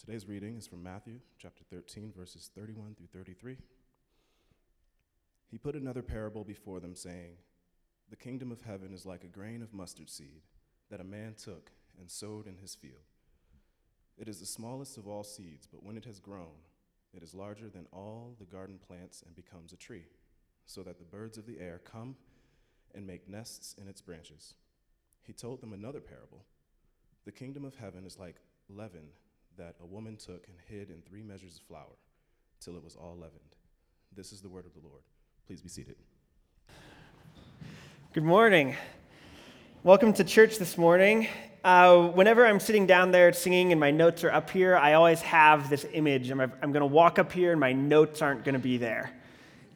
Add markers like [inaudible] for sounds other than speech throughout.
Today's reading is from Matthew chapter 13, verses 31 through 33. He put another parable before them, saying, The kingdom of heaven is like a grain of mustard seed that a man took and sowed in his field. It is the smallest of all seeds, but when it has grown, it is larger than all the garden plants and becomes a tree, so that the birds of the air come and make nests in its branches. He told them another parable. The kingdom of heaven is like leaven that a woman took and hid in three measures of flour till it was all leavened. This is the word of the Lord. Please be seated. Good morning. Welcome to church this morning. Uh, whenever I'm sitting down there singing and my notes are up here, I always have this image. I'm, I'm going to walk up here and my notes aren't going to be there.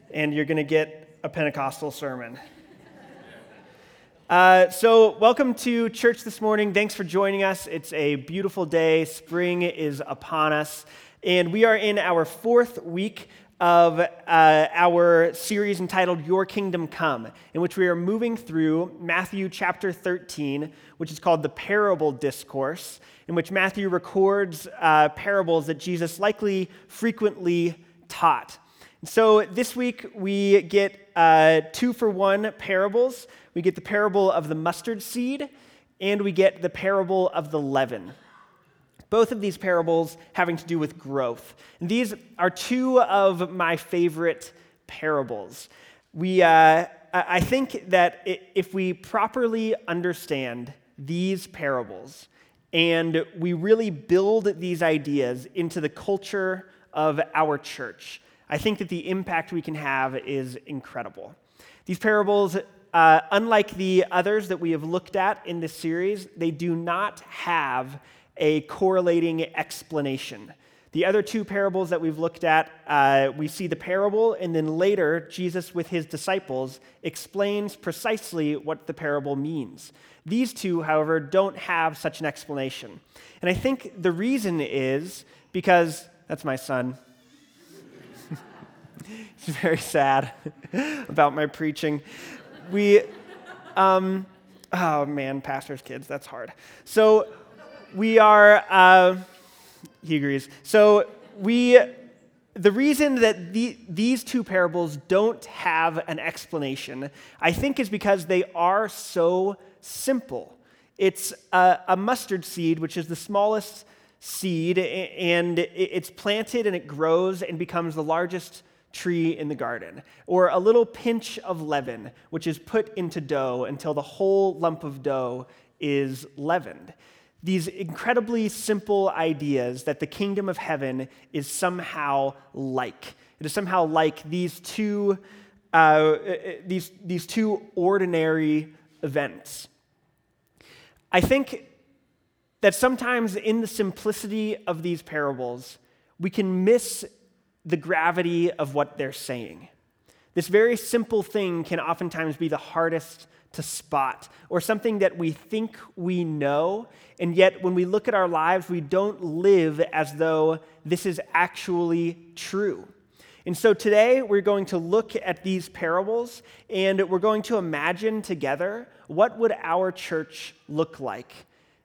And you're going to get a Pentecostal sermon. Uh, so, welcome to church this morning. Thanks for joining us. It's a beautiful day. Spring is upon us. And we are in our fourth week of uh, our series entitled Your Kingdom Come, in which we are moving through Matthew chapter 13, which is called the Parable Discourse, in which Matthew records uh, parables that Jesus likely frequently taught. So this week we get uh, two for one parables. We get the parable of the mustard seed, and we get the parable of the leaven. Both of these parables having to do with growth. And these are two of my favorite parables. We, uh, I think that if we properly understand these parables and we really build these ideas into the culture of our church, I think that the impact we can have is incredible. These parables, uh, unlike the others that we have looked at in this series, they do not have a correlating explanation. The other two parables that we've looked at, uh, we see the parable, and then later, Jesus with his disciples explains precisely what the parable means. These two, however, don't have such an explanation. And I think the reason is because that's my son. [laughs] He's very sad [laughs] about my preaching. We, um, oh man, pastor's kids, that's hard. So we are, uh, he agrees. So we, the reason that the, these two parables don't have an explanation, I think, is because they are so simple. It's a, a mustard seed, which is the smallest seed, and it's planted and it grows and becomes the largest tree in the garden, or a little pinch of leaven, which is put into dough until the whole lump of dough is leavened. These incredibly simple ideas that the kingdom of heaven is somehow like. It is somehow like these two, uh, these, these two ordinary events. I think that sometimes in the simplicity of these parables, we can miss the gravity of what they're saying. This very simple thing can oftentimes be the hardest to spot, or something that we think we know, and yet when we look at our lives, we don't live as though this is actually true. And so today we're going to look at these parables and we're going to imagine together what would our church look like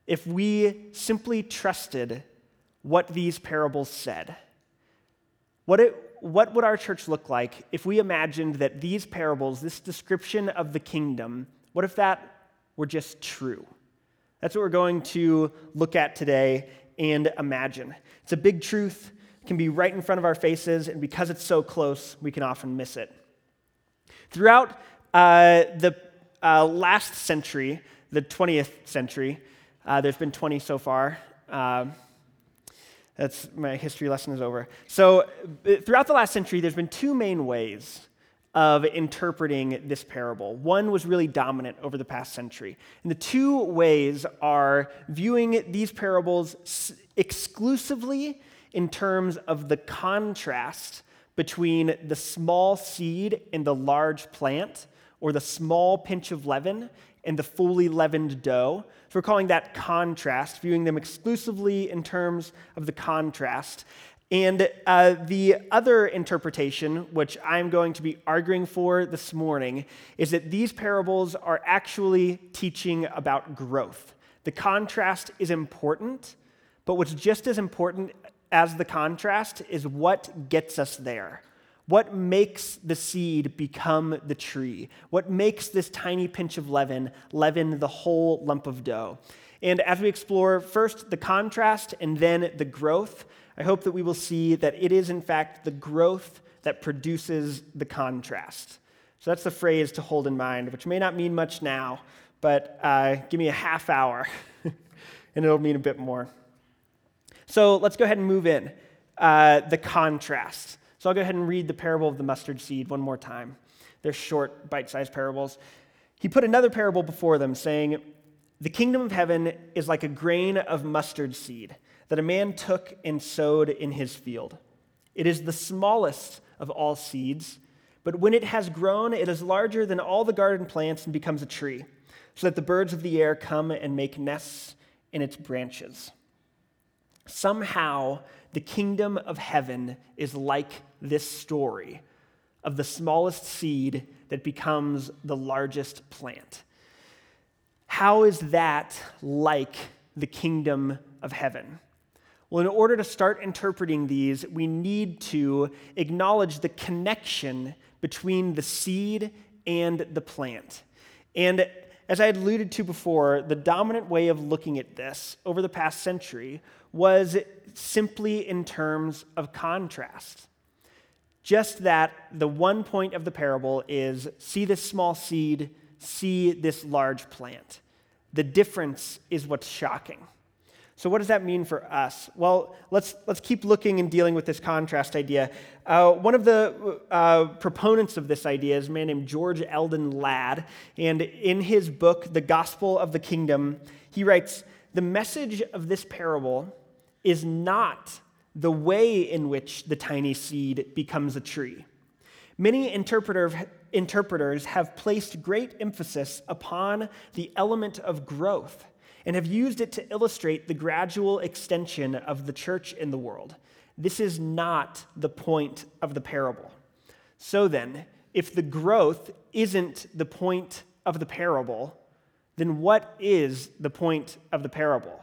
if we simply trusted what these parables said. What, it, what would our church look like if we imagined that these parables, this description of the kingdom, what if that were just true? That's what we're going to look at today and imagine. It's a big truth, it can be right in front of our faces, and because it's so close, we can often miss it. Throughout uh, the uh, last century, the 20th century, uh, there's been 20 so far. That's my history lesson is over. So, uh, throughout the last century, there's been two main ways of interpreting this parable. One was really dominant over the past century. And the two ways are viewing these parables exclusively in terms of the contrast between the small seed and the large plant, or the small pinch of leaven and the fully leavened dough. So we're calling that contrast, viewing them exclusively in terms of the contrast. And uh, the other interpretation, which I'm going to be arguing for this morning, is that these parables are actually teaching about growth. The contrast is important, but what's just as important as the contrast is what gets us there. What makes the seed become the tree? What makes this tiny pinch of leaven leaven the whole lump of dough? And as we explore first the contrast and then the growth, I hope that we will see that it is, in fact, the growth that produces the contrast. So that's the phrase to hold in mind, which may not mean much now, but uh, give me a half hour [laughs] and it'll mean a bit more. So let's go ahead and move in. Uh, the contrast. So I'll go ahead and read the parable of the mustard seed one more time. They're short, bite sized parables. He put another parable before them, saying, The kingdom of heaven is like a grain of mustard seed that a man took and sowed in his field. It is the smallest of all seeds, but when it has grown, it is larger than all the garden plants and becomes a tree, so that the birds of the air come and make nests in its branches. Somehow, the kingdom of heaven is like this story of the smallest seed that becomes the largest plant. How is that like the kingdom of heaven? Well, in order to start interpreting these, we need to acknowledge the connection between the seed and the plant. And as I had alluded to before, the dominant way of looking at this over the past century was simply in terms of contrast. Just that the one point of the parable is see this small seed, see this large plant. The difference is what's shocking. So, what does that mean for us? Well, let's, let's keep looking and dealing with this contrast idea. Uh, one of the uh, proponents of this idea is a man named George Eldon Ladd. And in his book, The Gospel of the Kingdom, he writes The message of this parable is not the way in which the tiny seed becomes a tree. Many interpreter, interpreters have placed great emphasis upon the element of growth and have used it to illustrate the gradual extension of the church in the world. This is not the point of the parable. So then, if the growth isn't the point of the parable, then what is the point of the parable?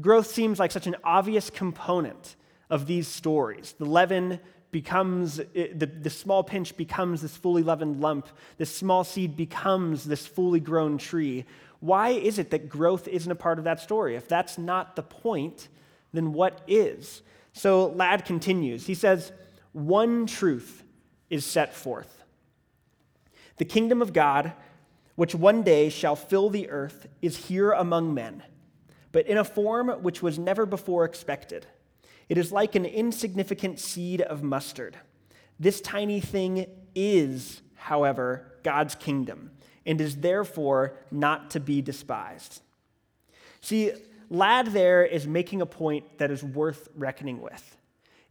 Growth seems like such an obvious component of these stories. The leaven becomes, the, the small pinch becomes this fully leavened lump. This small seed becomes this fully grown tree. Why is it that growth isn't a part of that story? If that's not the point, then what is? So Ladd continues. He says, One truth is set forth. The kingdom of God, which one day shall fill the earth, is here among men, but in a form which was never before expected. It is like an insignificant seed of mustard. This tiny thing is, however, God's kingdom and is therefore not to be despised. See, Ladd there is making a point that is worth reckoning with.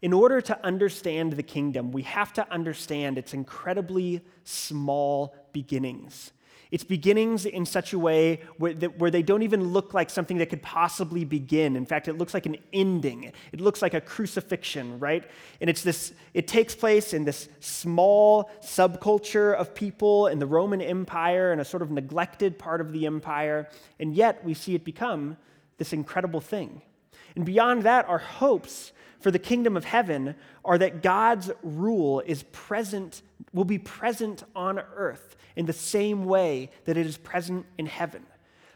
In order to understand the kingdom, we have to understand its incredibly small beginnings. Its beginnings in such a way where, that, where they don't even look like something that could possibly begin. In fact, it looks like an ending. It looks like a crucifixion, right? And it's this, it takes place in this small subculture of people in the Roman Empire and a sort of neglected part of the empire. And yet we see it become this incredible thing. And beyond that, our hopes for the kingdom of heaven are that God's rule is present, will be present on earth in the same way that it is present in heaven.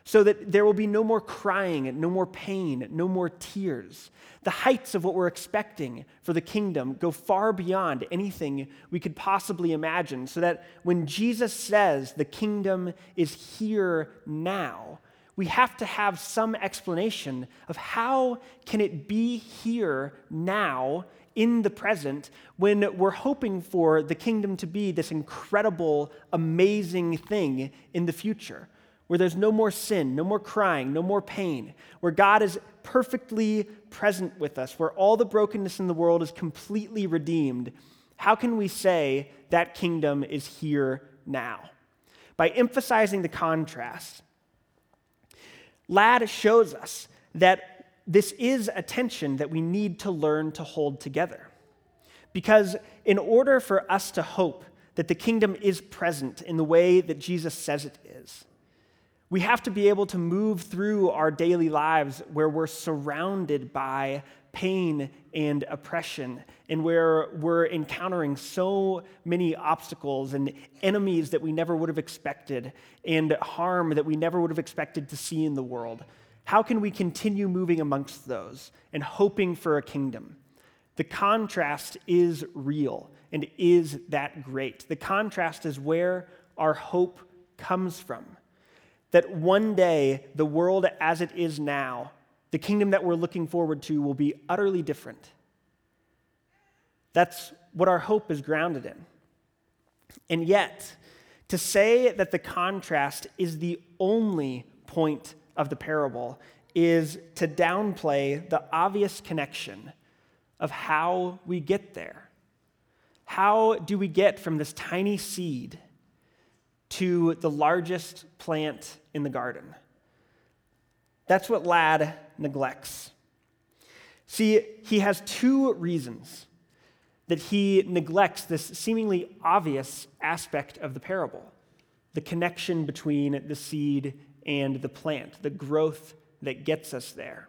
So that there will be no more crying, no more pain, no more tears. The heights of what we're expecting for the kingdom go far beyond anything we could possibly imagine. So that when Jesus says the kingdom is here now, we have to have some explanation of how can it be here now in the present when we're hoping for the kingdom to be this incredible amazing thing in the future where there's no more sin, no more crying, no more pain, where God is perfectly present with us, where all the brokenness in the world is completely redeemed, how can we say that kingdom is here now? By emphasizing the contrast, Ladd shows us that this is a tension that we need to learn to hold together. Because in order for us to hope that the kingdom is present in the way that Jesus says it is, We have to be able to move through our daily lives where we're surrounded by pain and oppression, and where we're encountering so many obstacles and enemies that we never would have expected, and harm that we never would have expected to see in the world. How can we continue moving amongst those and hoping for a kingdom? The contrast is real and is that great. The contrast is where our hope comes from. That one day, the world as it is now, the kingdom that we're looking forward to, will be utterly different. That's what our hope is grounded in. And yet, to say that the contrast is the only point of the parable is to downplay the obvious connection of how we get there. How do we get from this tiny seed to the largest plant in the garden? That's what Ladd neglects. See, he has two reasons that he neglects this seemingly obvious aspect of the parable the connection between the seed and the plant, the growth that gets us there.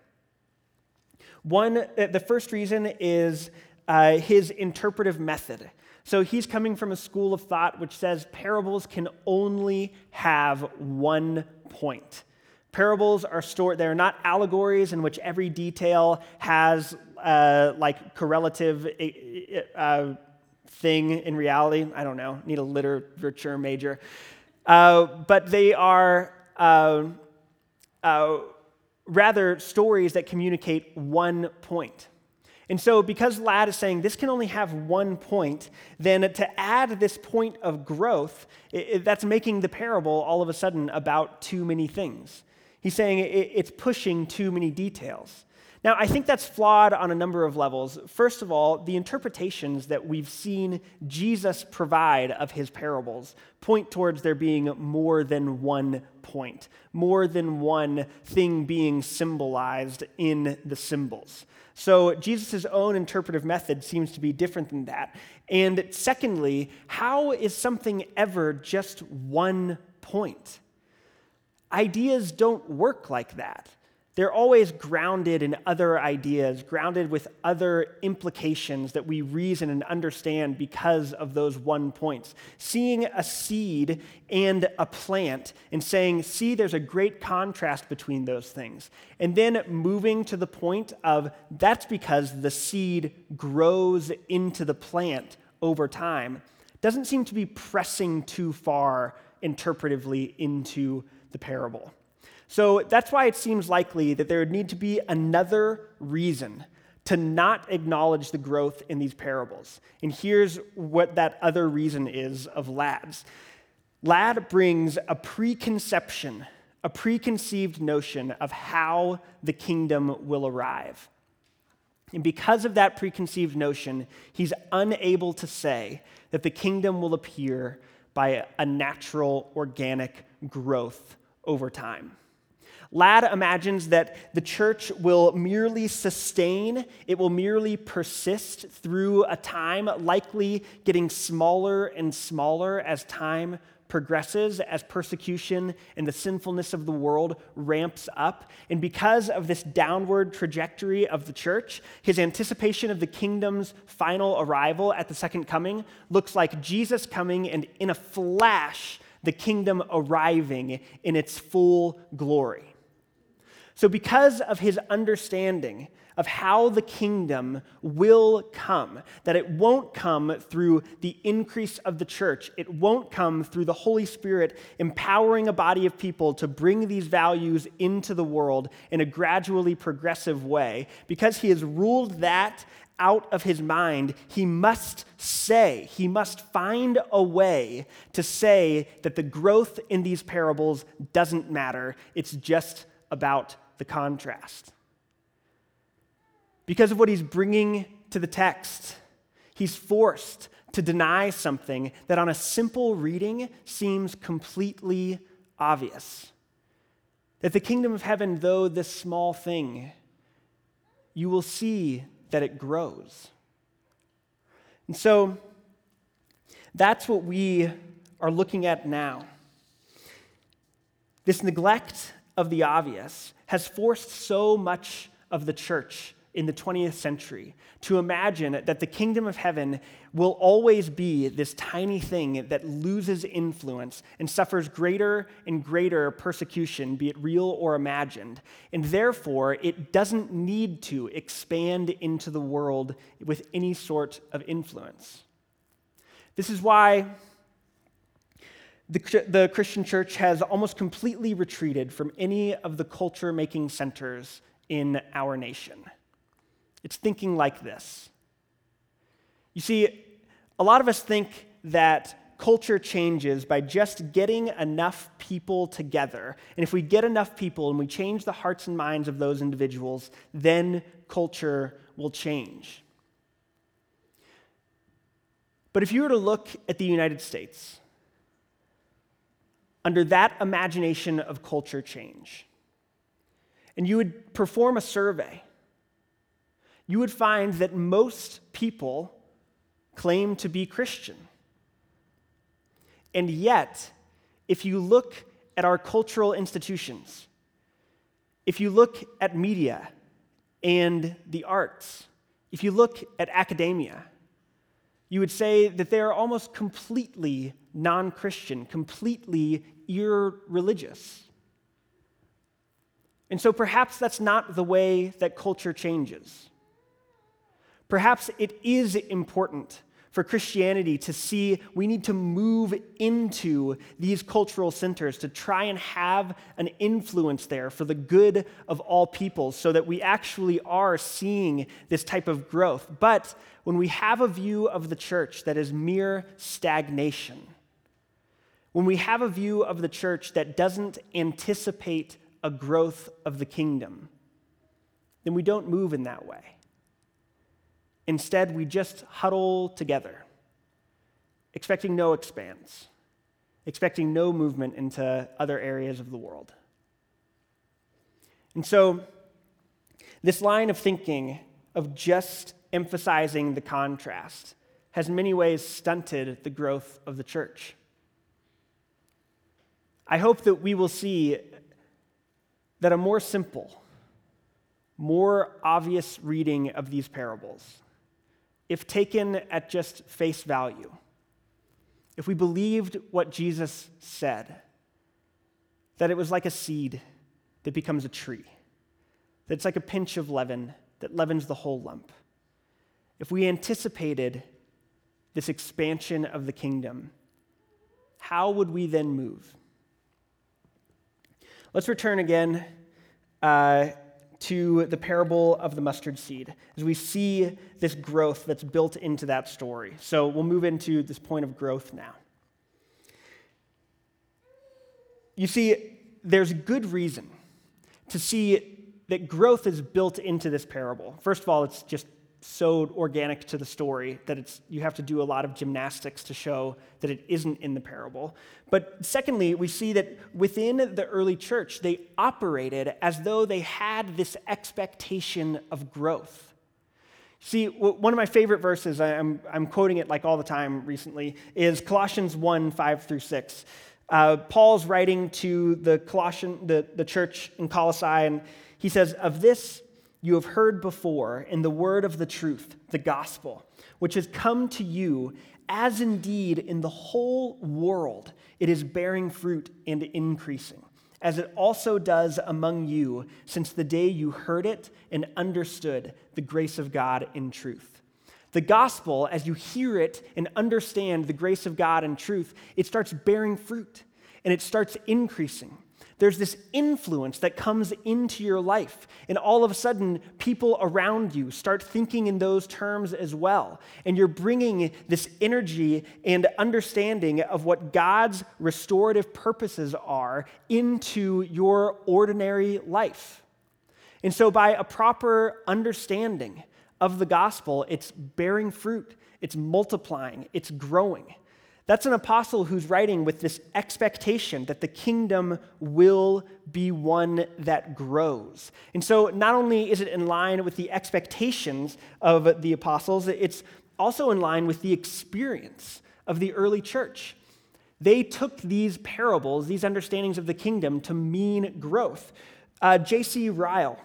One, uh, the first reason is uh, his interpretive method. So he's coming from a school of thought which says parables can only have one point. Parables are stored, they're not allegories in which every detail has uh, like correlative uh, thing in reality. I don't know, need a literature major. Uh, but they are uh, uh, rather stories that communicate one point. And so, because Ladd is saying this can only have one point, then to add this point of growth, it, it, that's making the parable all of a sudden about too many things. He's saying it, it's pushing too many details. Now, I think that's flawed on a number of levels. First of all, the interpretations that we've seen Jesus provide of his parables point towards there being more than one point, more than one thing being symbolized in the symbols. So, Jesus' own interpretive method seems to be different than that. And secondly, how is something ever just one point? Ideas don't work like that. They're always grounded in other ideas, grounded with other implications that we reason and understand because of those one points. Seeing a seed and a plant and saying, see, there's a great contrast between those things. And then moving to the point of that's because the seed grows into the plant over time doesn't seem to be pressing too far interpretively into the parable. So that's why it seems likely that there would need to be another reason to not acknowledge the growth in these parables. And here's what that other reason is of Ladd's Ladd brings a preconception, a preconceived notion of how the kingdom will arrive. And because of that preconceived notion, he's unable to say that the kingdom will appear by a natural, organic growth over time. Ladd imagines that the church will merely sustain, it will merely persist through a time, likely getting smaller and smaller as time progresses, as persecution and the sinfulness of the world ramps up. And because of this downward trajectory of the church, his anticipation of the kingdom's final arrival at the second coming looks like Jesus coming and in a flash, the kingdom arriving in its full glory. So, because of his understanding of how the kingdom will come, that it won't come through the increase of the church, it won't come through the Holy Spirit empowering a body of people to bring these values into the world in a gradually progressive way, because he has ruled that out of his mind, he must say, he must find a way to say that the growth in these parables doesn't matter. It's just about the contrast. Because of what he's bringing to the text, he's forced to deny something that on a simple reading seems completely obvious. That the kingdom of heaven, though this small thing, you will see that it grows. And so that's what we are looking at now. This neglect of the obvious has forced so much of the church in the 20th century to imagine that the kingdom of heaven will always be this tiny thing that loses influence and suffers greater and greater persecution, be it real or imagined. And therefore, it doesn't need to expand into the world with any sort of influence. This is why the, the Christian church has almost completely retreated from any of the culture making centers in our nation. It's thinking like this. You see, a lot of us think that culture changes by just getting enough people together. And if we get enough people and we change the hearts and minds of those individuals, then culture will change. But if you were to look at the United States, under that imagination of culture change, and you would perform a survey, you would find that most people claim to be Christian. And yet, if you look at our cultural institutions, if you look at media and the arts, if you look at academia, you would say that they are almost completely non Christian, completely irreligious. And so perhaps that's not the way that culture changes. Perhaps it is important for Christianity to see we need to move into these cultural centers to try and have an influence there for the good of all people so that we actually are seeing this type of growth. But when we have a view of the church that is mere stagnation, when we have a view of the church that doesn't anticipate a growth of the kingdom, then we don't move in that way. Instead, we just huddle together, expecting no expanse, expecting no movement into other areas of the world. And so, this line of thinking of just emphasizing the contrast has in many ways stunted the growth of the church. I hope that we will see that a more simple, more obvious reading of these parables if taken at just face value, if we believed what Jesus said, that it was like a seed that becomes a tree, that it's like a pinch of leaven that leavens the whole lump, if we anticipated this expansion of the kingdom, how would we then move? Let's return again uh, to the parable of the mustard seed as we see this growth that's built into that story. So we'll move into this point of growth now. You see, there's good reason to see that growth is built into this parable. First of all, it's just so organic to the story that it's, you have to do a lot of gymnastics to show that it isn't in the parable. But secondly, we see that within the early church, they operated as though they had this expectation of growth. See, one of my favorite verses, I'm, I'm quoting it like all the time recently, is Colossians 1 5 through 6. Uh, Paul's writing to the Colossian, the, the church in Colossae, and he says, Of this you have heard before in the word of the truth, the gospel, which has come to you, as indeed in the whole world it is bearing fruit and increasing, as it also does among you since the day you heard it and understood the grace of God in truth. The gospel, as you hear it and understand the grace of God in truth, it starts bearing fruit and it starts increasing there's this influence that comes into your life. And all of a sudden, people around you start thinking in those terms as well. And you're bringing this energy and understanding of what God's restorative purposes are into your ordinary life. And so, by a proper understanding of the gospel, it's bearing fruit, it's multiplying, it's growing. That's an apostle who's writing with this expectation that the kingdom will be one that grows. And so, not only is it in line with the expectations of the apostles, it's also in line with the experience of the early church. they took these parables, these understandings of the kingdom, to mean growth. Uh, J.C. Ryle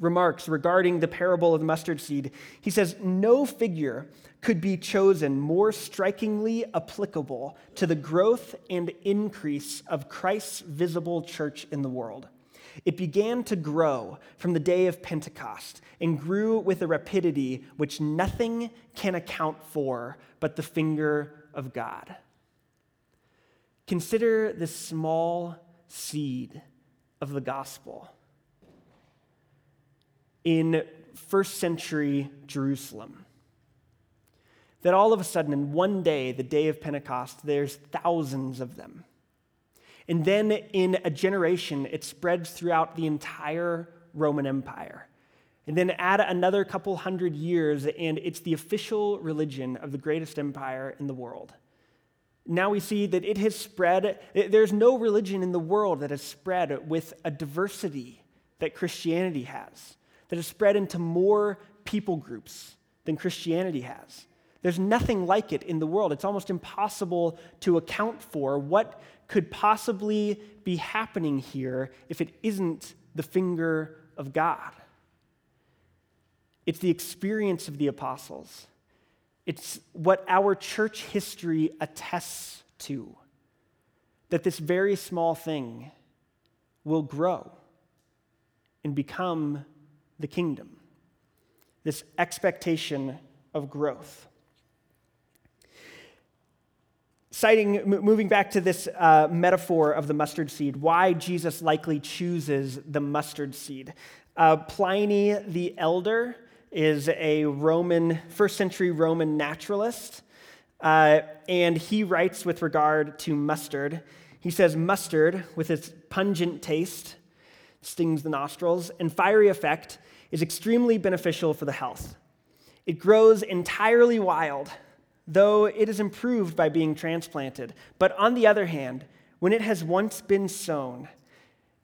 remarks regarding the parable of the mustard seed. He says, No figure could be chosen more strikingly applicable to the growth and increase of Christ's visible church in the world. It began to grow from the day of Pentecost and grew with a rapidity which nothing can account for but the finger of God. Consider this small seed of the gospel in first century Jerusalem. That all of a sudden, in one day, the day of Pentecost, there's thousands of them. And then in a generation, it spreads throughout the entire Roman Empire. And then add another couple hundred years, and it's the official religion of the greatest empire in the world. Now we see that it has spread. There's no religion in the world that has spread with a diversity that Christianity has, that has spread into more people groups than Christianity has. There's nothing like it in the world. It's almost impossible to account for what could possibly be happening here if it isn't the finger of God. It's the experience of the apostles. It's what our church history attests to that this very small thing will grow and become the kingdom. This expectation of growth. Citing, moving back to this uh, metaphor of the mustard seed, why Jesus likely chooses the mustard seed. Uh, Pliny the Elder is a Roman, first century Roman naturalist, uh, and he writes with regard to mustard. He says, Mustard, with its pungent taste, stings the nostrils, and fiery effect, is extremely beneficial for the health. It grows entirely wild though it is improved by being transplanted. But on the other hand, when it has once been sown,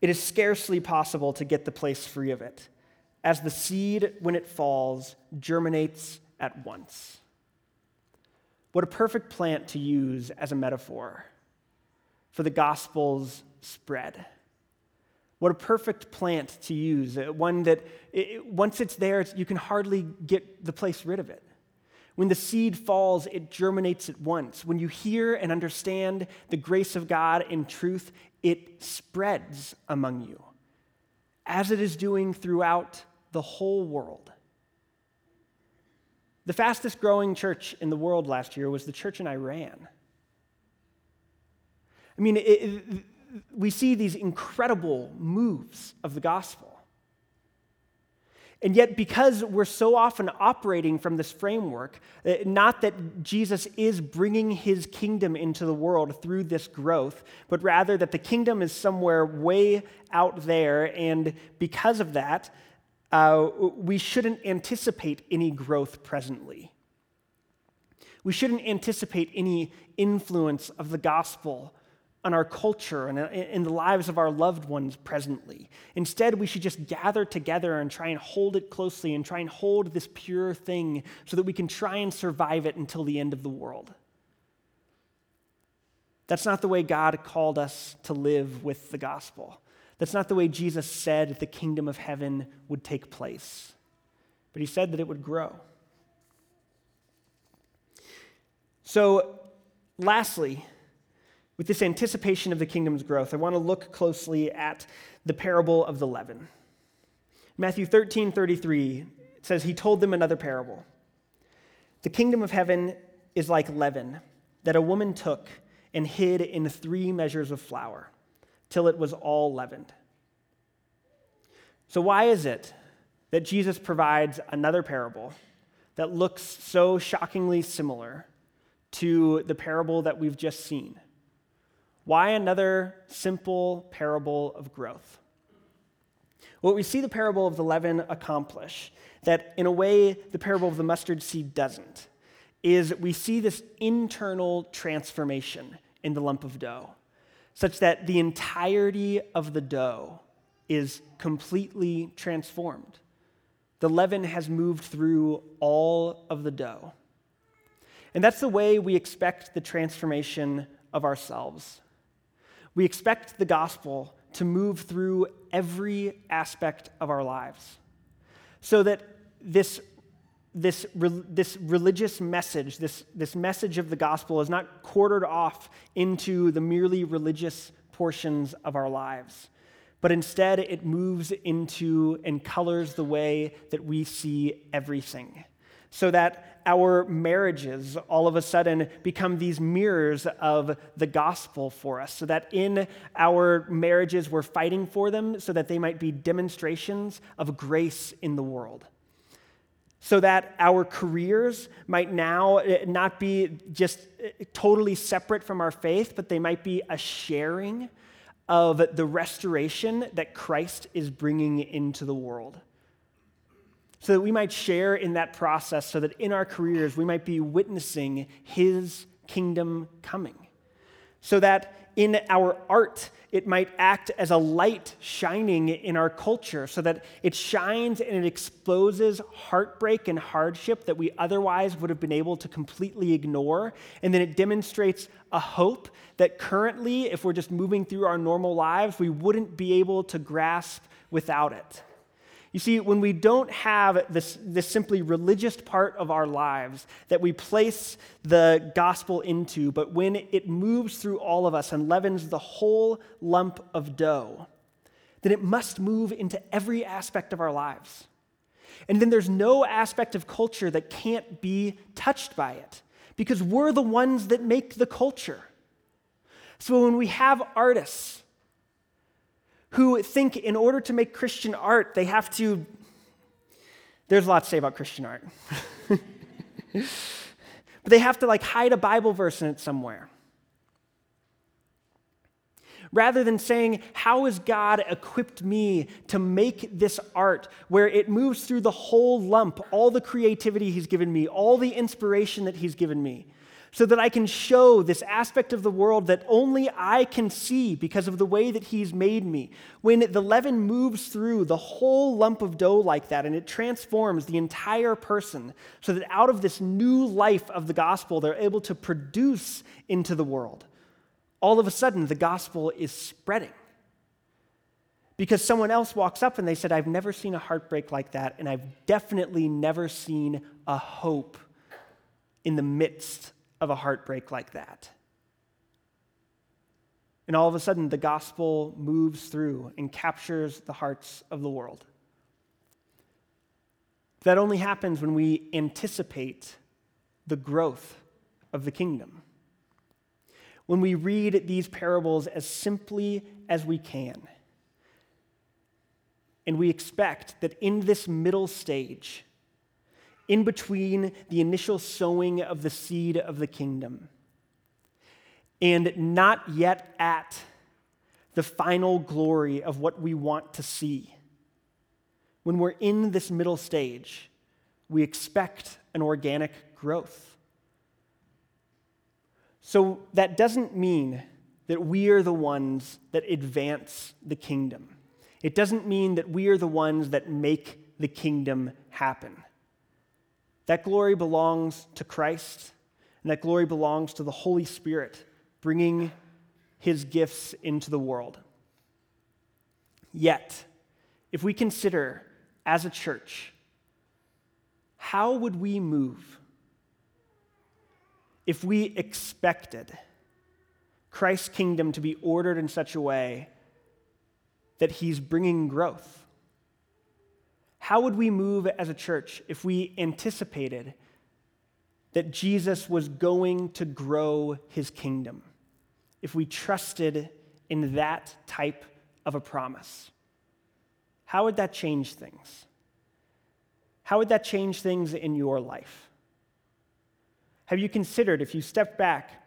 it is scarcely possible to get the place free of it, as the seed, when it falls, germinates at once. What a perfect plant to use as a metaphor for the gospel's spread. What a perfect plant to use, uh, one that it, once it's there, you can hardly get the place rid of it. When the seed falls, it germinates at once. When you hear and understand the grace of God in truth, it spreads among you, as it is doing throughout the whole world. The fastest growing church in the world last year was the church in Iran. I mean, it, it, we see these incredible moves of the gospel. And yet, because we're so often operating from this framework, uh, not that Jesus is bringing his kingdom into the world through this growth, but rather that the kingdom is somewhere way out there, and because of that, uh, we shouldn't anticipate any growth presently. We shouldn't anticipate any influence of the gospel on our culture and in the lives of our loved ones presently. Instead, we should just gather together and try and hold it closely and try and hold this pure thing so that we can try and survive it until the end of the world. That's not the way God called us to live with the gospel. That's not the way Jesus said the kingdom of heaven would take place. But he said that it would grow. So, lastly, with this anticipation of the kingdom's growth, I want to look closely at the parable of the leaven. Matthew 13 33 says, He told them another parable. The kingdom of heaven is like leaven that a woman took and hid in three measures of flour till it was all leavened. So, why is it that Jesus provides another parable that looks so shockingly similar to the parable that we've just seen? Why another simple parable of growth? What we see the parable of the leaven accomplish, that in a way the parable of the mustard seed doesn't, is we see this internal transformation in the lump of dough, such that the entirety of the dough is completely transformed. The leaven has moved through all of the dough. And that's the way we expect the transformation of ourselves. We expect the gospel to move through every aspect of our lives so that this, this, this religious message, this, this message of the gospel, is not quartered off into the merely religious portions of our lives, but instead it moves into and colors the way that we see everything so that our marriages all of a sudden become these mirrors of the gospel for us. So that in our marriages, we're fighting for them so that they might be demonstrations of grace in the world. So that our careers might now eh, not be just eh, totally separate from our faith, but they might be a sharing of the restoration that Christ is bringing into the world so that we might share in that process, so that in our careers we might be witnessing His kingdom coming. So that in our art, it might act as a light shining in our culture, so that it shines and it exposes heartbreak and hardship that we otherwise would have been able to completely ignore. And then it demonstrates a hope that currently, if we're just moving through our normal lives, we wouldn't be able to grasp without it. You see, when we don't have this, this simply religious part of our lives that we place the gospel into, but when it moves through all of us and leavens the whole lump of dough, then it must move into every aspect of our lives. And then there's no aspect of culture that can't be touched by it because we're the ones that make the culture. So when we have artists who think in order to make Christian art, they have to. There's a lot to say about Christian art. [laughs] but they have to like hide a Bible verse in it somewhere. Rather than saying, How has God equipped me to make this art where it moves through the whole lump, all the creativity He's given me, all the inspiration that He's given me? So that I can show this aspect of the world that only I can see because of the way that He's made me. When the leaven moves through the whole lump of dough like that and it transforms the entire person, so that out of this new life of the gospel, they're able to produce into the world, all of a sudden the gospel is spreading. Because someone else walks up and they said, I've never seen a heartbreak like that, and I've definitely never seen a hope in the midst of a heartbreak like that. And all of a sudden, the gospel moves through and captures the hearts of the world. That only happens when we anticipate the growth of the kingdom. When we read these parables as simply as we can. And we expect that in this middle stage, in between the initial sowing of the seed of the kingdom and not yet at the final glory of what we want to see. When we're in this middle stage, we expect an organic growth. So that doesn't mean that we are the ones that advance the kingdom. It doesn't mean that we are the ones that make the kingdom happen. That glory belongs to Christ, and that glory belongs to the Holy Spirit bringing his gifts into the world. Yet, if we consider as a church, how would we move if we expected Christ's kingdom to be ordered in such a way that he's bringing growth? How would we move as a church if we anticipated that Jesus was going to grow his kingdom? If we trusted in that type of a promise? How would that change things? How would that change things in your life? Have you considered if you stepped back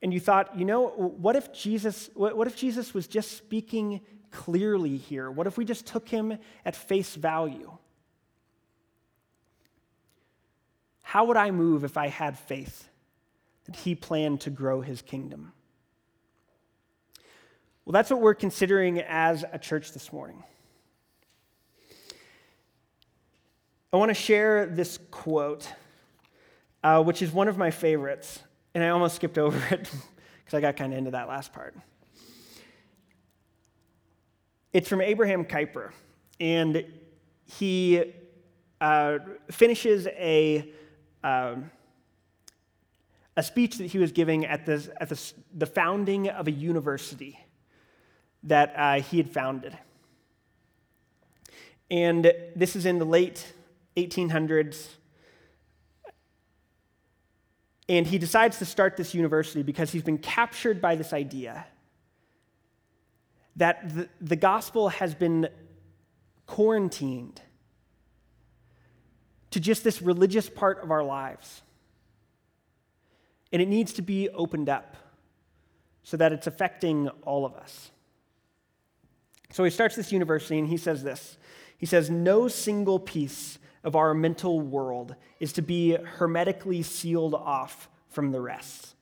and you thought, you know, what if Jesus, what if Jesus was just speaking clearly here? What if we just took him at face value? How would I move if I had faith that he planned to grow his kingdom? Well, that's what we're considering as a church this morning. I want to share this quote, uh, which is one of my favorites, and I almost skipped over it [laughs] because I got kind of into that last part. It's from Abraham Kuyper, and he uh, finishes a, uh, a speech that he was giving at, this, at this, the founding of a university that uh, he had founded. And this is in the late 1800s. And he decides to start this university because he's been captured by this idea that the, the gospel has been quarantined to just this religious part of our lives. And it needs to be opened up so that it's affecting all of us. So he starts this university and he says this He says, No single piece of our mental world is to be hermetically sealed off from the rest.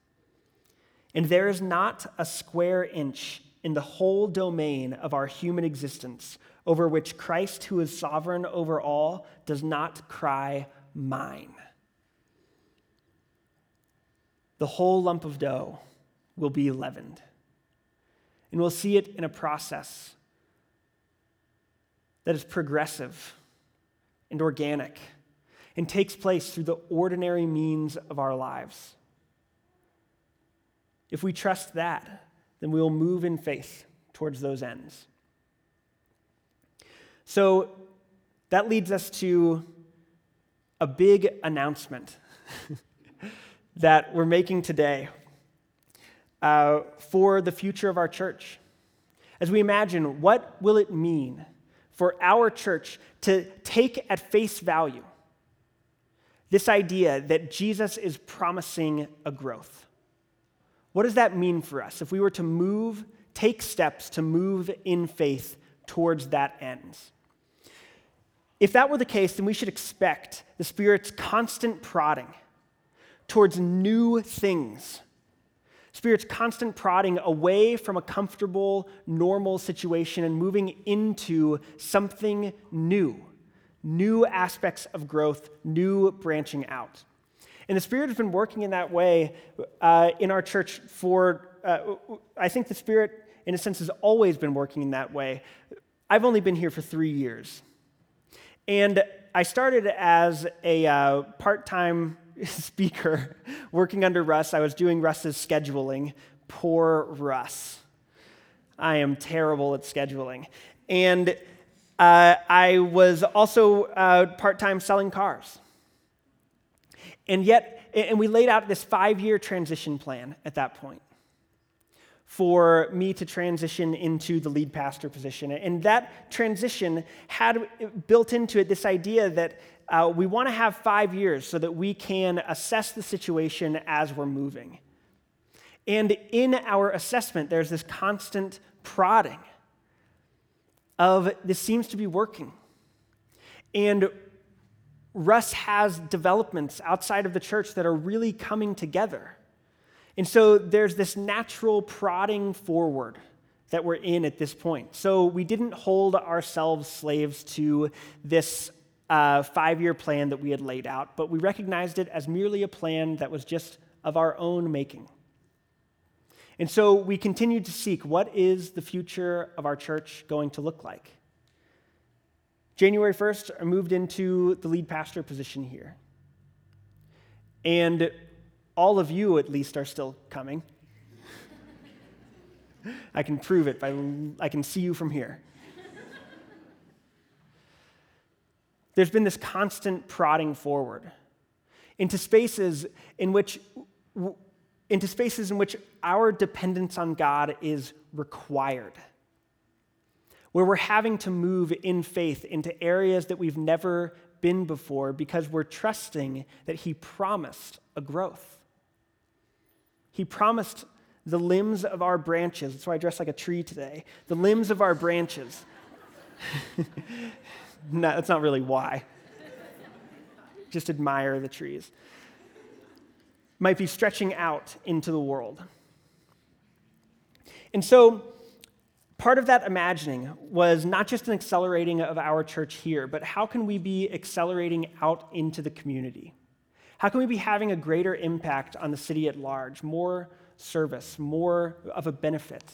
And there is not a square inch in the whole domain of our human existence over which Christ, who is sovereign over all, does not cry, Mine. The whole lump of dough will be leavened. And we'll see it in a process that is progressive and organic and takes place through the ordinary means of our lives. If we trust that, then we will move in faith towards those ends. So that leads us to a big announcement [laughs] that we're making today uh, for the future of our church. As we imagine, what will it mean for our church to take at face value this idea that Jesus is promising a growth? What does that mean for us if we were to move, take steps to move in faith towards that end? If that were the case, then we should expect the Spirit's constant prodding towards new things. Spirit's constant prodding away from a comfortable, normal situation and moving into something new, new aspects of growth, new branching out. And the Spirit has been working in that way uh, in our church for, uh, I think the Spirit, in a sense, has always been working in that way. I've only been here for three years. And I started as a uh, part time [laughs] speaker working under Russ. I was doing Russ's scheduling. Poor Russ. I am terrible at scheduling. And uh, I was also uh, part time selling cars. And yet, and we laid out this five year transition plan at that point for me to transition into the lead pastor position. And that transition had built into it this idea that uh, we want to have five years so that we can assess the situation as we're moving. And in our assessment, there's this constant prodding of this seems to be working. And Russ has developments outside of the church that are really coming together. And so there's this natural prodding forward that we're in at this point. So we didn't hold ourselves slaves to this uh, five year plan that we had laid out, but we recognized it as merely a plan that was just of our own making. And so we continued to seek what is the future of our church going to look like? January 1st, I moved into the lead pastor position here. And all of you, at least, are still coming. [laughs] I can prove it by, I can see you from here. There's been this constant prodding forward into spaces in which into spaces in which our dependence on God is required. Where we're having to move in faith into areas that we've never been before because we're trusting that He promised a growth. He promised the limbs of our branches. That's why I dress like a tree today. The limbs of our branches. [laughs] no, that's not really why. Just admire the trees. Might be stretching out into the world. And so, part of that imagining was not just an accelerating of our church here, but how can we be accelerating out into the community? How can we be having a greater impact on the city at large, more service, more of a benefit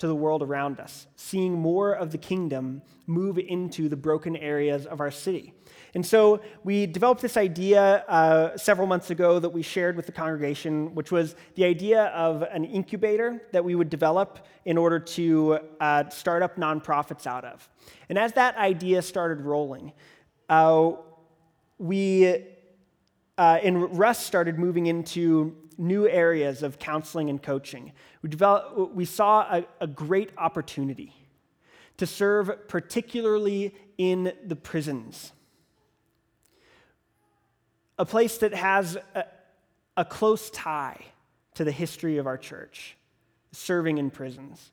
to the world around us, seeing more of the kingdom move into the broken areas of our city. And so we developed this idea uh, several months ago that we shared with the congregation, which was the idea of an incubator that we would develop in order to uh, start up nonprofits out of. And as that idea started rolling, uh, we, uh, and Russ started moving into new areas of counseling and coaching. We, developed, we saw a, a great opportunity to serve particularly in the prisons a place that has a, a close tie to the history of our church, serving in prisons.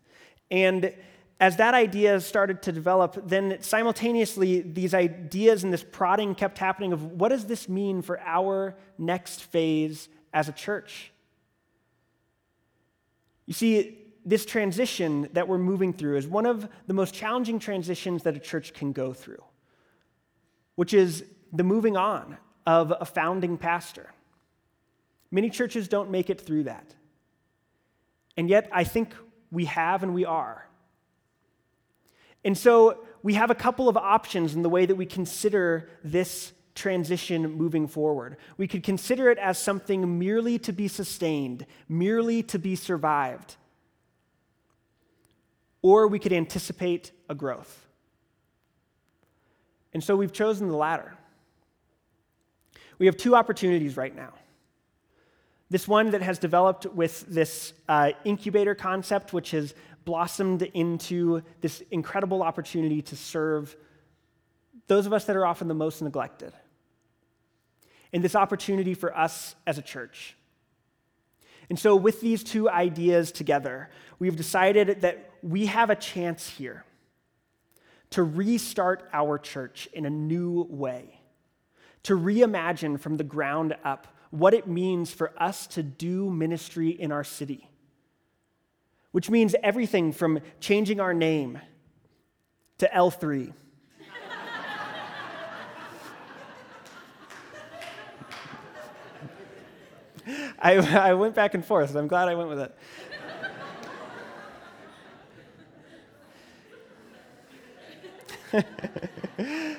And as that idea started to develop, then simultaneously, these ideas and this prodding kept happening of what does this mean for our next phase as a church? You see, this transition that we're moving through is one of the most challenging transitions that a church can go through, which is the moving on of a founding pastor. Many churches don't make it through that. And yet, I think we have and we are. And so, we have a couple of options in the way that we consider this transition moving forward. We could consider it as something merely to be sustained, merely to be survived. Or we could anticipate a growth. And so we've chosen the latter. We have two opportunities right now. This one that has developed with this uh, incubator concept, which has blossomed into this incredible opportunity to serve those of us that are often the most neglected. And this opportunity for us as a church. And so, with these two ideas together, we've decided that we have a chance here to restart our church in a new way to reimagine from the ground up what it means for us to do ministry in our city, which means everything from changing our name to L3. I, I went back and forth, and I'm glad I went with it. [laughs]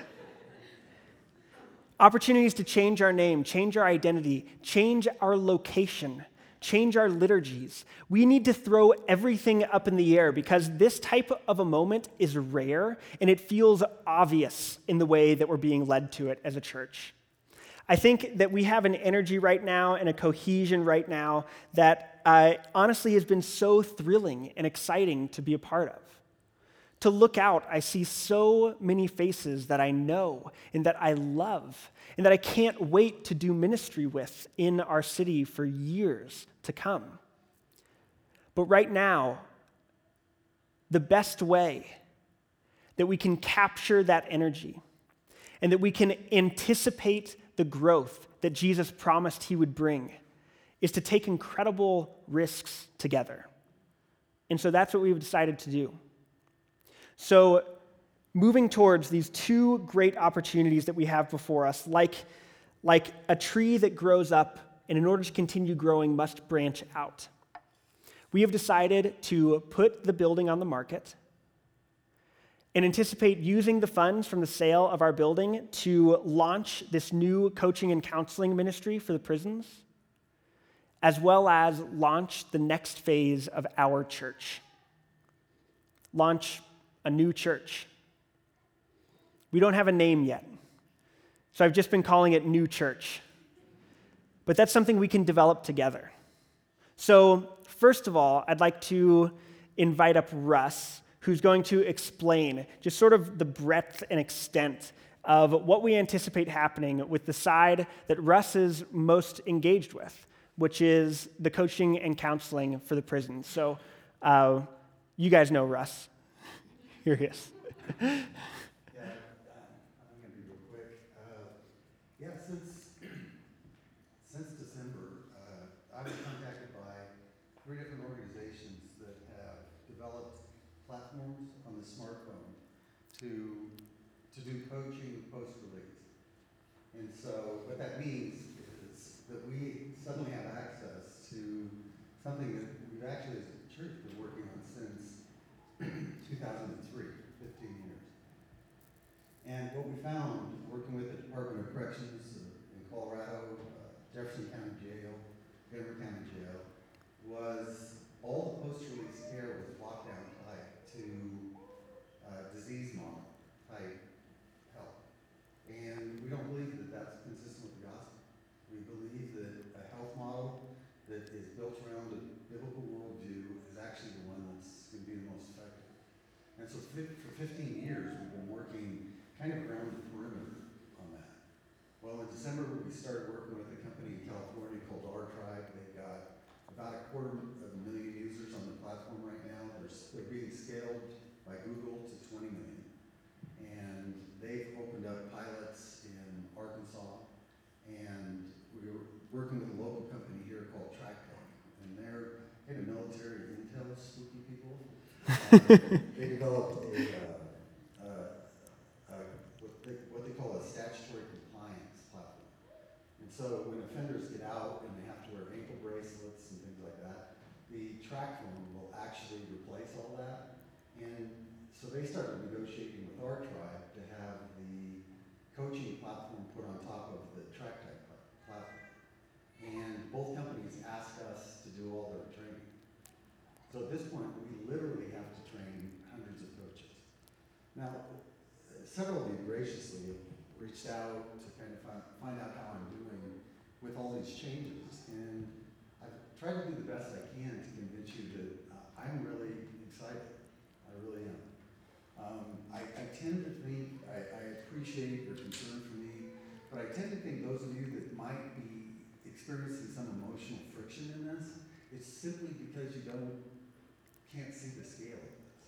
Opportunities to change our name, change our identity, change our location, change our liturgies. We need to throw everything up in the air because this type of a moment is rare and it feels obvious in the way that we're being led to it as a church. I think that we have an energy right now and a cohesion right now that uh, honestly has been so thrilling and exciting to be a part of. To look out, I see so many faces that I know and that I love and that I can't wait to do ministry with in our city for years to come. But right now, the best way that we can capture that energy and that we can anticipate the growth that Jesus promised he would bring is to take incredible risks together. And so that's what we've decided to do. So, moving towards these two great opportunities that we have before us, like, like a tree that grows up and in order to continue growing must branch out. We have decided to put the building on the market and anticipate using the funds from the sale of our building to launch this new coaching and counseling ministry for the prisons, as well as launch the next phase of our church. Launch a new church. We don't have a name yet. So I've just been calling it New Church. But that's something we can develop together. So, first of all, I'd like to invite up Russ, who's going to explain just sort of the breadth and extent of what we anticipate happening with the side that Russ is most engaged with, which is the coaching and counseling for the prisons. So, uh, you guys know Russ. Here he is. yeah, [clears throat] since December, uh, I was contacted by three different organizations that have developed platforms on the smartphone to to do coaching post release. And so, what that means is that we suddenly have access to something that we've actually, a church, been working on since 2003, 15 years. And what we found, working with the Department of Corrections in Colorado, uh, Jefferson County Jail, Denver County Jail, was all the post-release care was lockdown tight to uh, disease model type help. And we don't believe that that's consistent with the gospel. We believe that a health model that is built around a biblical worldview is actually the one that's going to be the most effective. And so fi- for 15 years, we've been working kind of around the perimeter on that. Well, in December, we started working with a company in California called Our Tribe. They've got about a quarter of a million users on the platform right now. They're, they're being scaled by Google to 20 million. And they've opened up pilots in Arkansas. And we were working with a local company here called TrackTech. And they're kind of military intel spooky people. Uh, [laughs] they developed a, uh, uh, uh, what they, what they call a statutory compliance platform. And so when offenders get out and they have to wear ankle bracelets and things like that, phone will actually replace all that. And so they started negotiating with our tribe to have the coaching platform put on top of the track tech pla- platform. And both companies asked us to do all their training. So at this point, we literally have to train hundreds of coaches. Now, several of you graciously reached out to kind of find out how I'm doing with all these changes. And Tried to do the best I can to convince you that uh, I'm really excited. I really am. Um, I, I tend to think, I, I appreciate your concern for me, but I tend to think those of you that might be experiencing some emotional friction in this, it's simply because you don't, can't see the scale of this.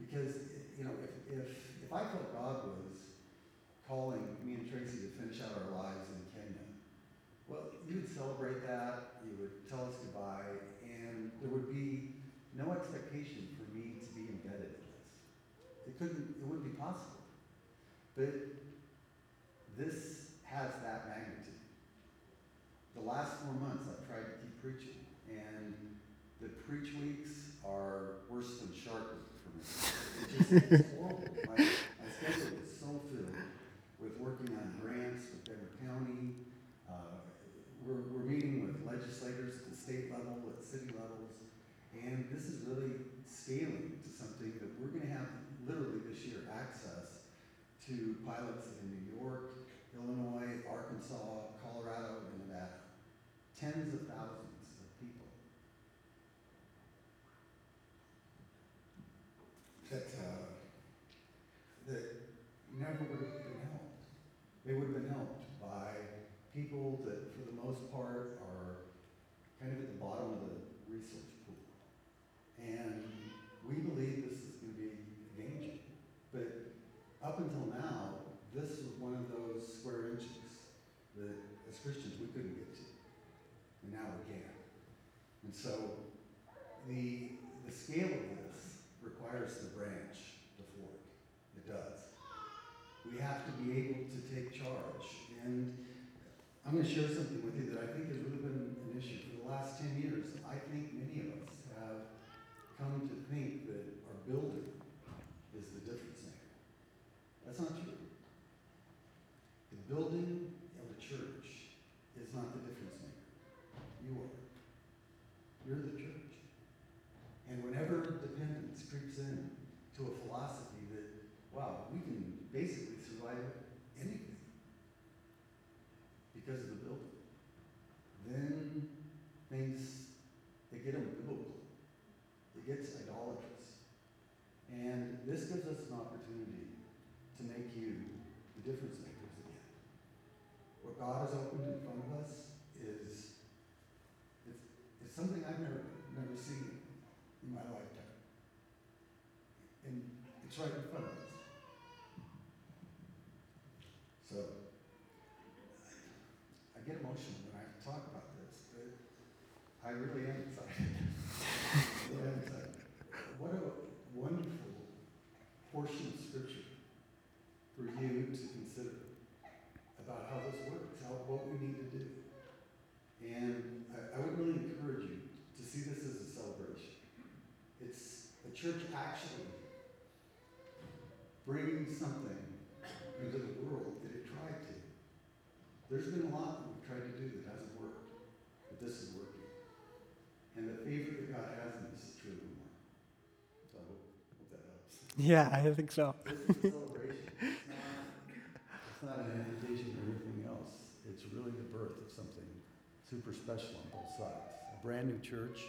Because, you know, if, if, if I felt God was calling me and Tracy to finish out our lives well, you would celebrate that, you would tell us goodbye, and there would be no expectation for me to be embedded in this. It couldn't, it wouldn't be possible. But this has that magnitude. The last four months, I've tried to keep preaching, and the preach weeks are worse than Shark Week for me. [laughs] It's just it's horrible. My, my schedule is so filled with working on grants with Denver County. Uh, we're, we're meeting with legislators at the state level, at city levels, and this is really scaling to something that we're going to have literally this year access to pilots in New York, Illinois, Arkansas, Colorado, and Nevada. Tens of thousands of people. That, uh, that never would have been helped. They would have been helped by people that, for the most part, are kind of at the bottom of the resource pool. And we believe this is going to be a game changer. But up until now, this was one of those square inches that, as Christians, we couldn't get to. And now we can. And so, the, the scale of this requires the branch to fork. It does. We have to be able to take charge. And I'm going to share something with you that I think has really been an issue for the last 10 years. I think many of us have come to think that our building is the difference maker. That's not true. The building of a church is not the difference maker. You are. You're the church. And whenever dependence creeps in to a philosophy that, wow, we can basically survive anything because of the building, then things, they get unbiblical. It gets idolatrous. And this gives us an opportunity to make you the difference makers again. What God has opened in front of us is it's, it's something I've never never seen in my lifetime. And it's right in front of us. So I get emotional when I talk about this, but I really am excited. I really am excited. What a wonderful portion of scripture for you to consider about how this works, how what we need to do. And I, I would really encourage you to church actually bring something into the world that it tried to. There's been a lot that we've tried to do that hasn't worked, but this is working. And the favor that God has in this is truly more. So I hope, hope that helps. Yeah, I think so. This is a celebration. It's not, it's not an invitation or anything else. It's really the birth of something super special on both sides. A brand new church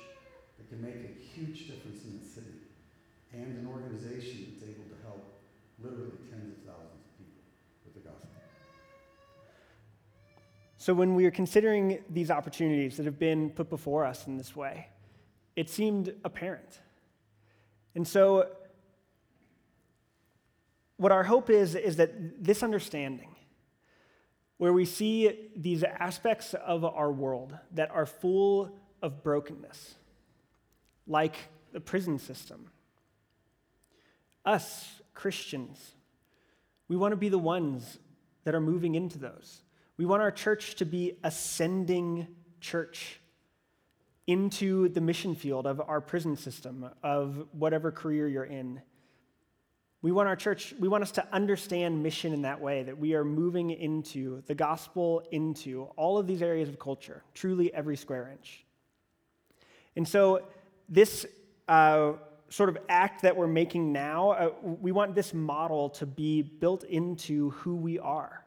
that can make a huge difference in the city, and an organization that's able to help literally tens of thousands of people with the gospel. So, when we are considering these opportunities that have been put before us in this way, it seemed apparent. And so, what our hope is, is that this understanding, where we see these aspects of our world that are full of brokenness, like the prison system, us, Christians, we want to be the ones that are moving into those. We want our church to be ascending church into the mission field of our prison system, of whatever career you're in. We want our church, we want us to understand mission in that way, that we are moving into the gospel, into all of these areas of culture, truly every square inch. And so, this uh, sort of act that we're making now, uh, we want this model to be built into who we are.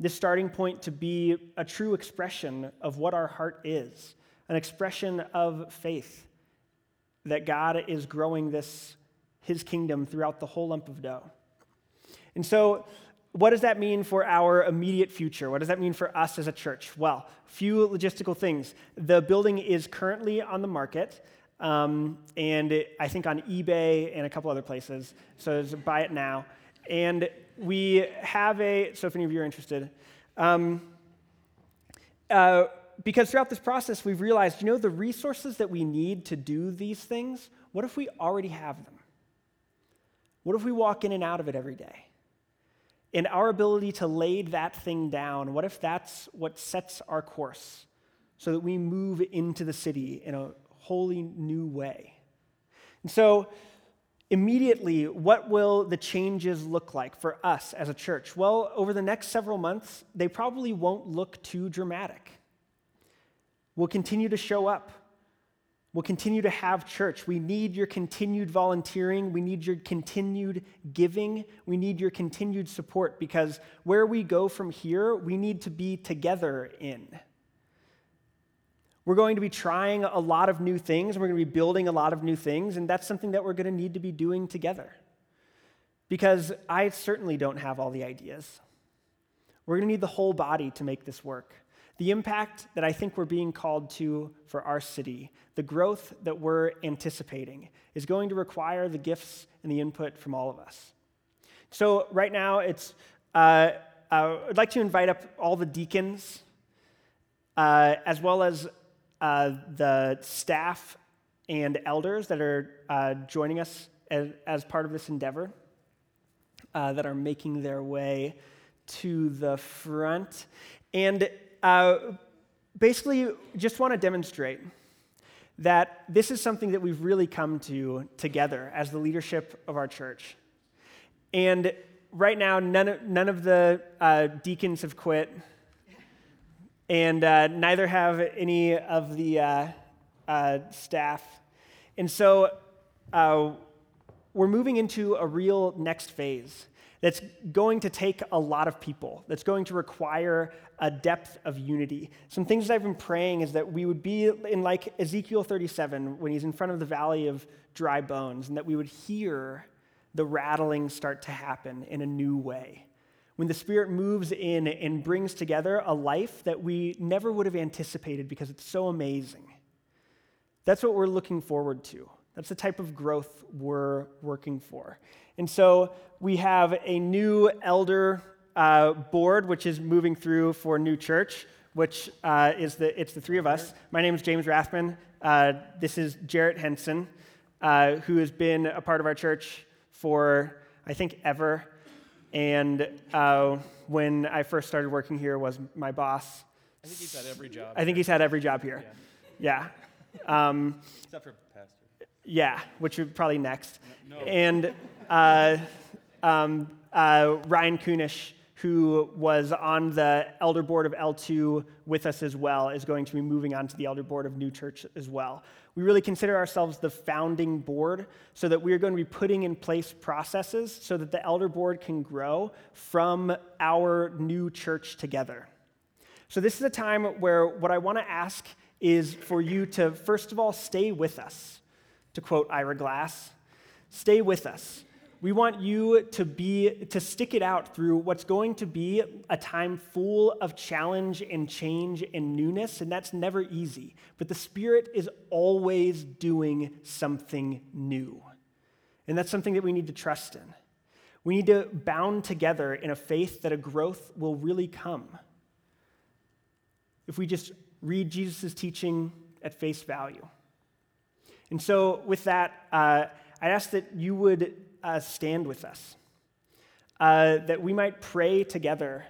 This starting point to be a true expression of what our heart is, an expression of faith that God is growing this, his kingdom throughout the whole lump of dough. And so, what does that mean for our immediate future? What does that mean for us as a church? Well, few logistical things. The building is currently on the market. Um, and it, I think on eBay and a couple other places. So buy it now. And we have a, so if any of you are interested, um, uh, because throughout this process, we've realized, you know, the resources that we need to do these things, what if we already have them? What if we walk in and out of it every day? And our ability to lay that thing down, what if that's what sets our course so that we move into the city in a wholly new way? And so, immediately, what will the changes look like for us as a church? Well, over the next several months, they probably won't look too dramatic. We'll continue to show up. We'll continue to have church. We need your continued volunteering. We need your continued giving. We need your continued support because where we go from here, we need to be together in. We're going to be trying a lot of new things, we're going to be building a lot of new things, and that's something that we're going to need to be doing together. Because I certainly don't have all the ideas. We're going to need the whole body to make this work. The impact that I think we're being called to for our city, the growth that we're anticipating, is going to require the gifts and the input from all of us. So, right now, it's, uh, uh, I'd like to invite up all the deacons, uh, as well as uh, the staff and elders that are uh, joining us as, as, part of this endeavor, uh, that are making their way to the front. And uh, basically, just want to demonstrate that this is something that we've really come to together as the leadership of our church. And right now, none of, none of the uh, deacons have quit and uh, neither have any of the uh, uh, staff. And so uh, we're moving into a real next phase that's going to take a lot of people, that's going to require a depth of unity. Some things that I've been praying is that we would be in like Ezekiel 37 when he's in front of the valley of dry bones, and that we would hear the rattling start to happen in a new way when the Spirit moves in and brings together a life that we never would have anticipated because it's so amazing. That's what we're looking forward to. That's the type of growth we're working for. And so we have a new elder uh, board, which is moving through for New Church, which uh, is the, it's the three of us. My name is James Rathman. Uh, this is Jarrett Henson, uh, who has been a part of our church for, I think, ever. And uh, when I first started working here, was my boss. I think he's had every job. I think he's had every job here. Yeah. yeah. Um, Except for pastor. Yeah, which would probably next. No. And uh, um, uh, Ryan Kunish, who was on the elder board of L2 with us as well, is going to be moving on to the elder board of New Church as well. We really consider ourselves the founding board so that we are going to be putting in place processes so that the elder board can grow from our new church together. So, this is a time where what I want to ask is for you to, first of all, stay with us. To quote Ira Glass, stay with us. We want you to be to stick it out through what's going to be a time full of challenge and change and newness, and that's never easy. But the Spirit is always doing something new. And that's something that we need to trust in. We need to bound together in a faith that a growth will really come. If we just read Jesus' teaching at face value. And so, with that, uh, I ask that you would uh, stand with us, uh, that we might pray together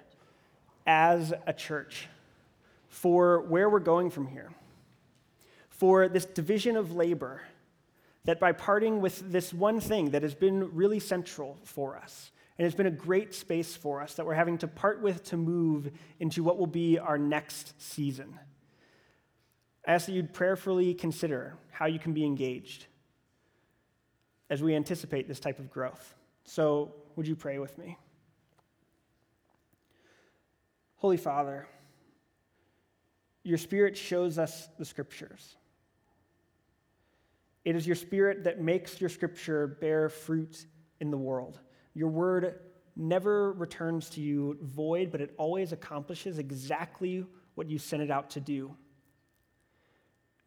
as a church for where we're going from here, for this division of labor, that by parting with this one thing that has been really central for us, and it's been a great space for us that we're having to part with to move into what will be our next season. I ask that you'd prayerfully consider how you can be engaged as we anticipate this type of growth. So, would you pray with me? Holy Father, your Spirit shows us the Scriptures. It is your Spirit that makes your Scripture bear fruit in the world. Your word never returns to you void, but it always accomplishes exactly what you sent it out to do.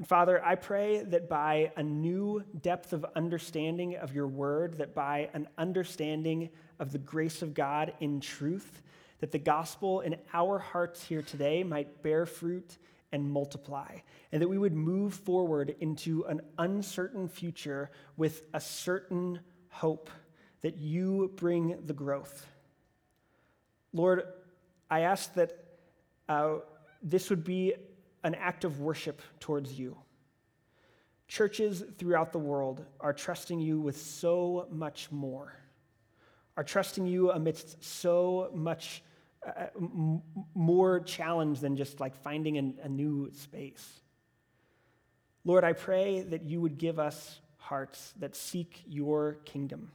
And Father, I pray that by a new depth of understanding of your word, that by an understanding of the grace of God in truth, that the gospel in our hearts here today might bear fruit and multiply, and that we would move forward into an uncertain future with a certain hope that you bring the growth. Lord, I ask that uh, this would be an act of worship towards you. Churches throughout the world are trusting you with so much more, are trusting you amidst so much uh, m- more challenge than just like finding a, a new space. Lord, I pray that you would give us hearts that seek your kingdom,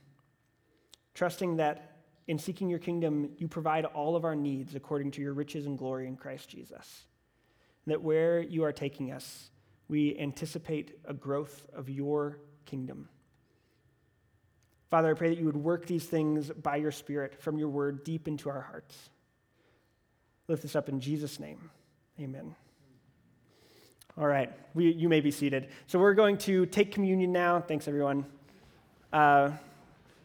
trusting that in seeking your kingdom, you provide all of our needs according to your riches and glory in Christ Jesus that where you are taking us, we anticipate a growth of your kingdom. Father, I pray that you would work these things by your Spirit from your word deep into our hearts. Lift this up in Jesus' name. Amen. All right, we, you may be seated. So we're going to take communion now. Thanks, everyone, uh,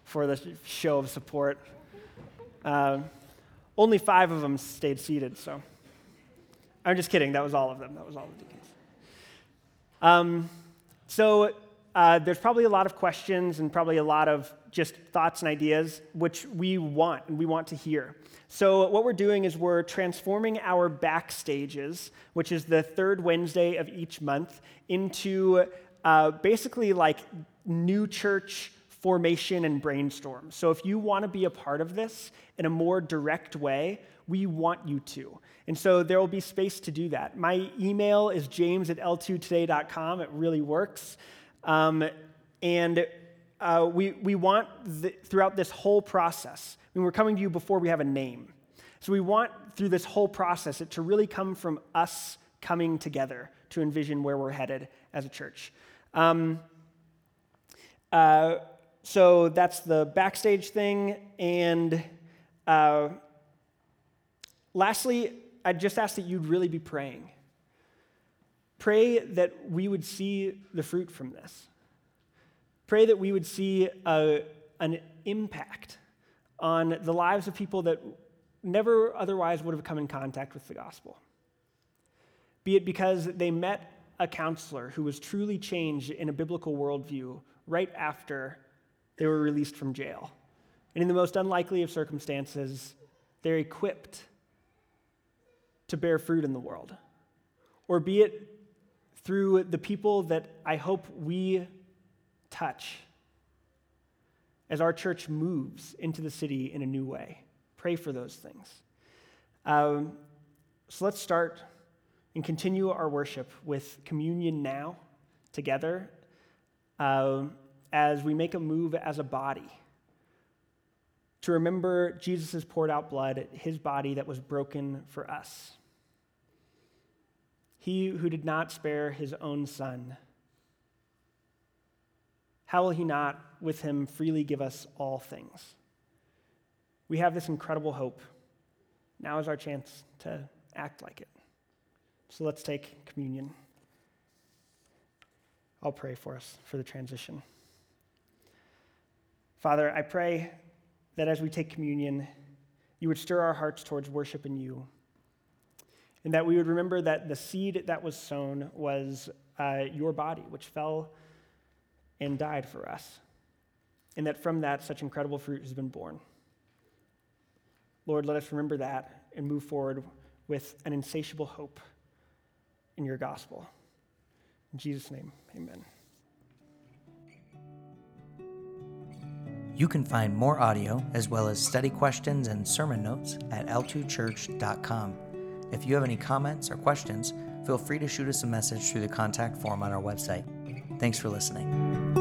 for the show of support. Uh, only five of them stayed seated, so. I'm just kidding. That was all of them. That was all the deacons. Um, so uh, there's probably a lot of questions and probably a lot of just thoughts and ideas, which we want and we want to hear. So what we're doing is we're transforming our backstages, which is the third Wednesday of each month, into uh, basically like new church formation and brainstorm. So if you want to be a part of this in a more direct way, we want you to. And so there will be space to do that. My email is james at l2today.com. It really works. Um, and uh, we, we want throughout this whole process, I mean, we're coming to you before we have a name. So we want through this whole process it to really come from us coming together to envision where we're headed as a church. Um, uh, so that's the backstage thing. And uh, lastly, I just ask that you'd really be praying. Pray that we would see the fruit from this. Pray that we would see a, an impact on the lives of people that never otherwise would have come in contact with the gospel. Be it because they met a counselor who was truly changed in a biblical worldview right after they were released from jail. And in the most unlikely of circumstances, they're equipped to bear fruit in the world. Or be it through the people that I hope we touch as our church moves into the city in a new way. Pray for those things. Um, so let's start and continue our worship with communion now together uh, as we make a move as a body to remember Jesus' poured out blood, his body that was broken for us. He who did not spare his own son, how will he not with him freely give us all things? We have this incredible hope. Now is our chance to act like it. So let's take communion. I'll pray for us for the transition. Father, I pray that as we take communion, you would stir our hearts towards worship in you. And that we would remember that the seed that was sown was uh, your body, which fell and died for us. And that from that, such incredible fruit has been born. Lord, let us remember that and move forward with an insatiable hope in your gospel. In Jesus' name, amen. You can find more audio as well as study questions and sermon notes at l2church.com. If you have any comments or questions, feel free to shoot us a message through the contact form on our website. Thanks for listening.